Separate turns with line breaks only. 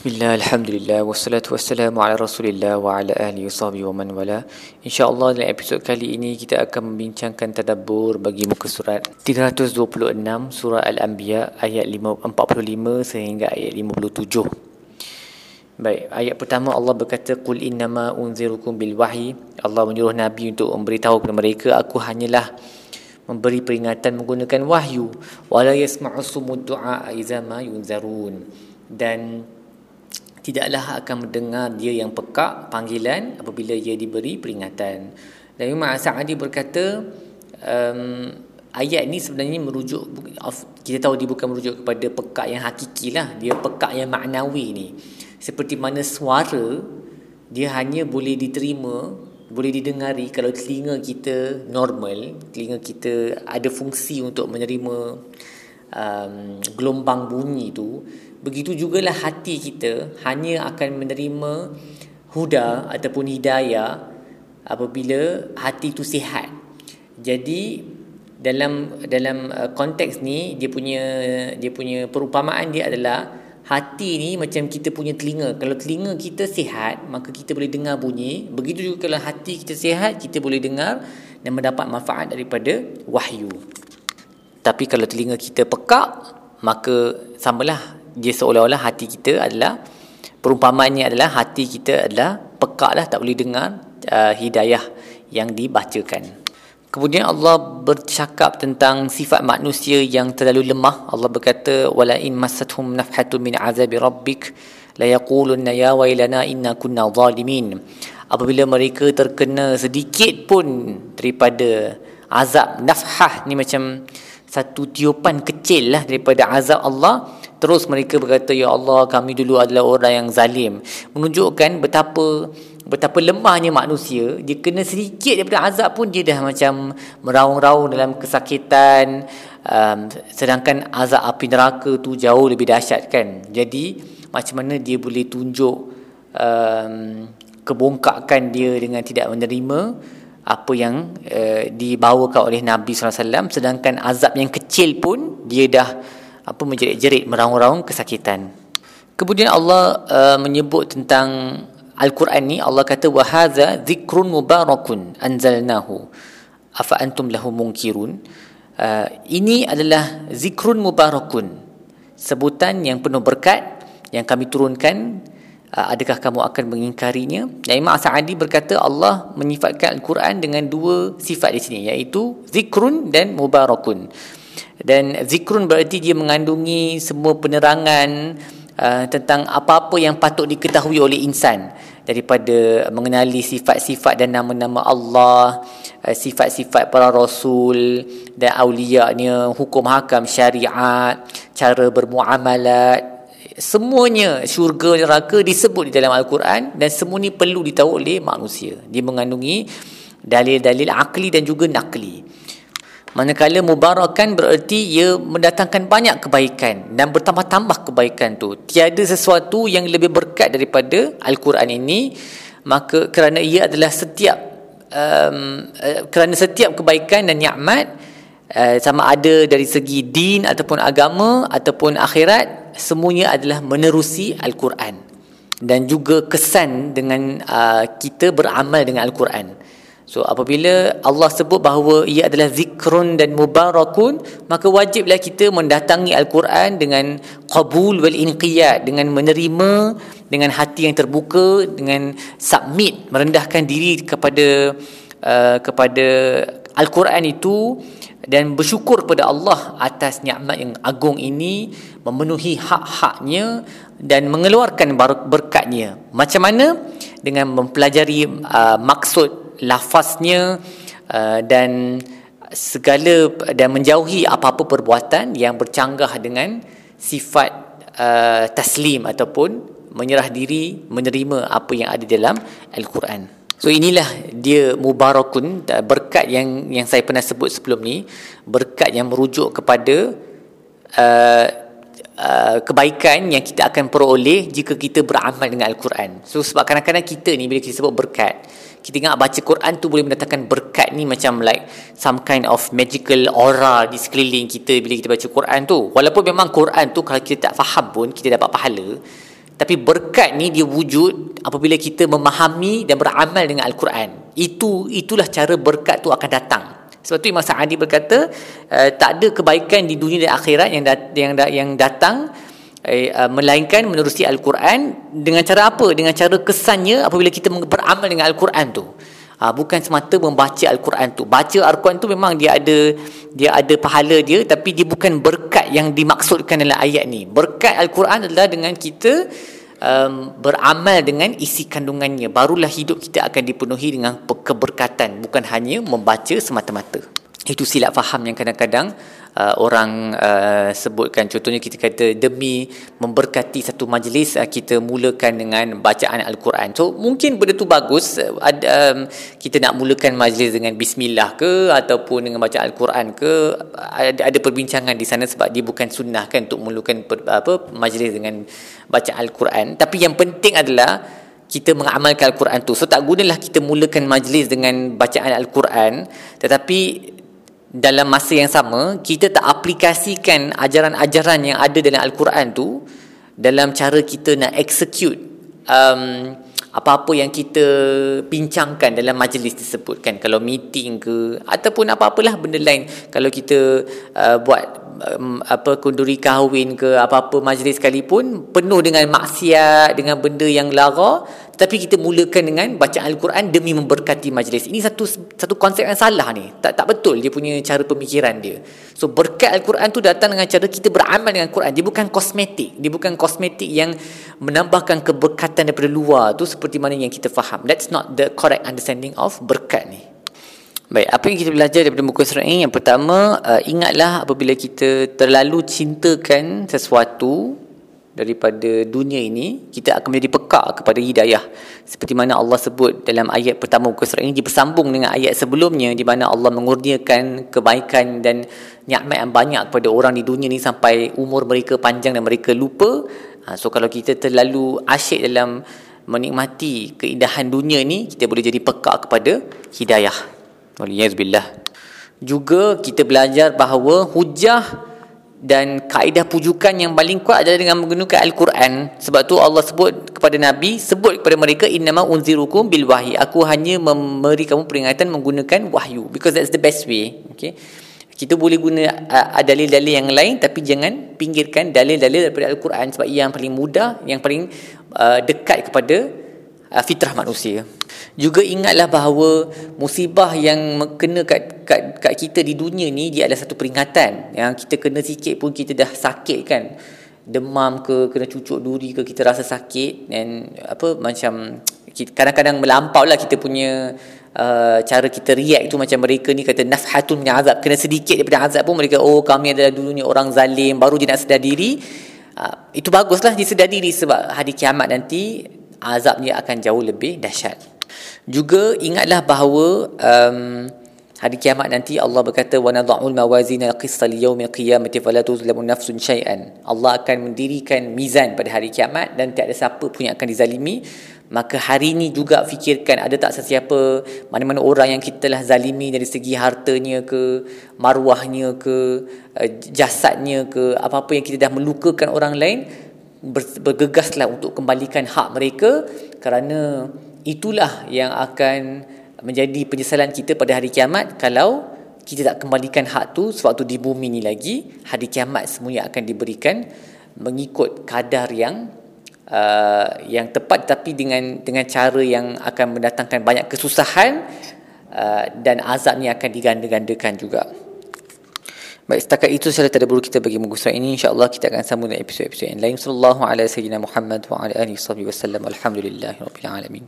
Bismillah, Alhamdulillah, wassalatu wassalamu ala rasulillah wa ala ahli wa wa man wala. InsyaAllah dalam episod kali ini kita akan membincangkan tadabbur bagi muka surat 326 surah Al-Anbiya ayat 45 sehingga ayat 57 Baik, ayat pertama Allah berkata Qul innama unzirukum bil wahyi. Allah menyuruh Nabi untuk memberitahu kepada mereka Aku hanyalah memberi peringatan menggunakan wahyu. Wala yasma'u sumud du'a izama yunzarun. Dan tidaklah akan mendengar dia yang pekak panggilan apabila ia diberi peringatan. Dan Imam Sa'adi berkata um, ayat ini sebenarnya merujuk kita tahu dia bukan merujuk kepada pekak yang hakiki lah dia pekak yang maknawi ni seperti mana suara dia hanya boleh diterima boleh didengari kalau telinga kita normal telinga kita ada fungsi untuk menerima um, gelombang bunyi tu begitu jugalah hati kita hanya akan menerima huda ataupun hidayah apabila hati itu sihat. Jadi dalam dalam uh, konteks ni dia punya dia punya perumpamaan dia adalah hati ni macam kita punya telinga. Kalau telinga kita sihat maka kita boleh dengar bunyi. Begitu juga kalau hati kita sihat kita boleh dengar dan mendapat manfaat daripada wahyu tapi kalau telinga kita pekak maka samalah. Dia seolah-olah hati kita adalah perumpamaannya adalah hati kita adalah pekak lah tak boleh dengar uh, hidayah yang dibacakan. Kemudian Allah bercakap tentang sifat manusia yang terlalu lemah. Allah berkata wala in masathum nafhatu min azabi rabbik la yaqulunna ya wailana inna kunna zalimin. Apabila mereka terkena sedikit pun daripada azab nafhah ni macam satu tiupan kecil lah daripada azab Allah. Terus mereka berkata ya Allah kami dulu adalah orang yang zalim. Menunjukkan betapa betapa lemahnya manusia. Dia kena sedikit daripada azab pun dia dah macam meraung-raung dalam kesakitan um, sedangkan azab api neraka tu jauh lebih dahsyat kan? Jadi macam mana dia boleh tunjuk um, kebongkakan dia dengan tidak menerima apa yang uh, dibawakan oleh Nabi SAW sedangkan azab yang kecil pun dia dah apa menjerit-jerit meraung-raung kesakitan. Kemudian Allah uh, menyebut tentang Al-Quran ni Allah kata wa hadza dzikrun mubarakun anzalnahu afa antum lahu munkirun? Uh, ini adalah zikrun mubarakun sebutan yang penuh berkat yang kami turunkan adakah kamu akan mengingkarinya? Dan Imam Sa'adi berkata Allah menyifatkan Al-Quran dengan dua sifat di sini iaitu zikrun dan mubarakun. Dan zikrun berarti dia mengandungi semua penerangan uh, tentang apa-apa yang patut diketahui oleh insan daripada mengenali sifat-sifat dan nama-nama Allah, uh, sifat-sifat para rasul dan aulia-nya, hukum hakam syariat, cara bermuamalat, semuanya syurga neraka disebut di dalam al-Quran dan semua ni perlu ditahu oleh manusia. Dia mengandungi dalil-dalil akli dan juga nakli. Manakala mubarakan bererti ia mendatangkan banyak kebaikan dan bertambah-tambah kebaikan tu. Tiada sesuatu yang lebih berkat daripada al-Quran ini. Maka kerana ia adalah setiap um, uh, kerana setiap kebaikan dan nikmat uh, sama ada dari segi din ataupun agama ataupun akhirat semuanya adalah menerusi Al-Quran dan juga kesan dengan uh, kita beramal dengan Al-Quran. So apabila Allah sebut bahawa ia adalah zikrun dan mubarakun, maka wajiblah kita mendatangi Al-Quran dengan qabul wal inqiyad, dengan menerima dengan hati yang terbuka, dengan submit, merendahkan diri kepada uh, kepada Al-Quran itu dan bersyukur kepada Allah atas nikmat yang agung ini memenuhi hak-haknya dan mengeluarkan berkatnya. Macam mana? Dengan mempelajari uh, maksud lafaznya uh, dan segala dan menjauhi apa-apa perbuatan yang bercanggah dengan sifat uh, taslim ataupun menyerah diri menerima apa yang ada dalam al-Quran So inilah dia mubarakun berkat yang yang saya pernah sebut sebelum ni berkat yang merujuk kepada uh, uh, kebaikan yang kita akan peroleh jika kita beramal dengan al-Quran. So sebab kadang-kadang kita ni bila kita sebut berkat kita ingat baca Quran tu boleh mendatangkan berkat ni macam like some kind of magical aura di sekeliling kita bila kita baca Quran tu. Walaupun memang Quran tu kalau kita tak faham pun kita dapat pahala tapi berkat ni dia wujud apabila kita memahami dan beramal dengan al-Quran. Itu itulah cara berkat tu akan datang. Sebab tu Imam Sa'adi berkata uh, tak ada kebaikan di dunia dan akhirat yang yang yang datang uh, melainkan menerusi al-Quran. Dengan cara apa? Dengan cara kesannya apabila kita beramal dengan al-Quran tu Ha, bukan semata membaca Al-Quran tu. Baca Al-Quran tu memang dia ada dia ada pahala dia tapi dia bukan berkat yang dimaksudkan dalam ayat ni. Berkat Al-Quran adalah dengan kita um, beramal dengan isi kandungannya. Barulah hidup kita akan dipenuhi dengan keberkatan. Bukan hanya membaca semata-mata. Itu silap faham yang kadang-kadang uh, orang uh, sebutkan contohnya kita kata demi memberkati satu majlis uh, kita mulakan dengan bacaan al-Quran. So mungkin benda tu bagus uh, um, kita nak mulakan majlis dengan bismillah ke ataupun dengan baca al-Quran ke ada ada perbincangan di sana sebab dia bukan sunnah kan untuk mulakan per, apa majlis dengan baca al-Quran. Tapi yang penting adalah kita mengamalkan Al-Quran tu. So tak gunalah kita mulakan majlis dengan bacaan Al-Quran tetapi dalam masa yang sama kita tak aplikasikan ajaran-ajaran yang ada dalam al-Quran tu dalam cara kita nak execute um, apa-apa yang kita bincangkan dalam majlis tersebut kan. Kalau meeting ke ataupun apa-apalah benda lain. Kalau kita uh, buat um, apa kunduri kahwin ke apa-apa majlis sekalipun penuh dengan maksiat dengan benda yang lara tapi kita mulakan dengan bacaan Al-Quran demi memberkati majlis. Ini satu satu konsep yang salah ni. Tak tak betul dia punya cara pemikiran dia. So berkat Al-Quran tu datang dengan cara kita beramal dengan Al-Quran. Dia bukan kosmetik. Dia bukan kosmetik yang menambahkan keberkatan daripada luar tu seperti mana yang kita faham. That's not the correct understanding of berkat ni. Baik, apa yang kita belajar daripada muka surat ini? Yang pertama, uh, ingatlah apabila kita terlalu cintakan sesuatu daripada dunia ini kita akan menjadi peka kepada hidayah. Seperti mana Allah sebut dalam ayat pertama muka surat ini bersambung dengan ayat sebelumnya di mana Allah mengurniakan kebaikan dan nikmat yang banyak kepada orang di dunia ini sampai umur mereka panjang dan mereka lupa. Ha, so kalau kita terlalu asyik dalam menikmati keindahan dunia ini kita boleh jadi peka kepada hidayah waliyazbillah juga kita belajar bahawa hujah dan kaedah pujukan yang paling kuat adalah dengan menggunakan Al-Quran. Sebab tu Allah sebut kepada Nabi sebut kepada mereka innama unzirukum bil wahyi. Aku hanya memberi kamu peringatan menggunakan wahyu because that's the best way okay? Kita boleh guna uh, dalil-dalil yang lain tapi jangan pinggirkan dalil-dalil daripada Al-Quran sebab ia yang paling mudah yang paling uh, dekat kepada uh, fitrah manusia. Juga ingatlah bahawa musibah yang kena kat, kat, kat kita di dunia ni dia adalah satu peringatan. Yang kita kena sikit pun kita dah sakit kan. Demam ke kena cucuk duri ke kita rasa sakit. Dan apa macam kadang-kadang melampau lah kita punya uh, cara kita react tu. Macam mereka ni kata nafhatun min azab. Kena sedikit daripada azab pun mereka oh kami adalah dulunya orang zalim baru dia nak sedar diri. Uh, itu baguslah dia sedar diri sebab hari kiamat nanti azabnya akan jauh lebih dahsyat. Juga ingatlah bahawa um, hari kiamat nanti Allah berkata wa nadha'ul mawazina qista liyaumil qiyamati fala tuzlamu nafsun syai'an. Allah akan mendirikan mizan pada hari kiamat dan tiada siapa pun yang akan dizalimi. Maka hari ini juga fikirkan ada tak sesiapa mana-mana orang yang kita telah zalimi dari segi hartanya ke, maruahnya ke, uh, jasadnya ke, apa-apa yang kita dah melukakan orang lain, bergegaslah untuk kembalikan hak mereka kerana itulah yang akan menjadi penyesalan kita pada hari kiamat kalau kita tak kembalikan hak tu sewaktu di bumi ni lagi hari kiamat semuanya akan diberikan mengikut kadar yang uh, yang tepat tapi dengan dengan cara yang akan mendatangkan banyak kesusahan uh, dan azabnya akan diganda-gandakan juga. Baik, setakat itu sahaja tadabbur kita bagi muka surat ini. InsyaAllah kita akan sambung dengan episod-episod yang lain. Sallallahu ala sayyidina Muhammad wa ala alihi wa sallam. Alhamdulillahi rabbil alamin.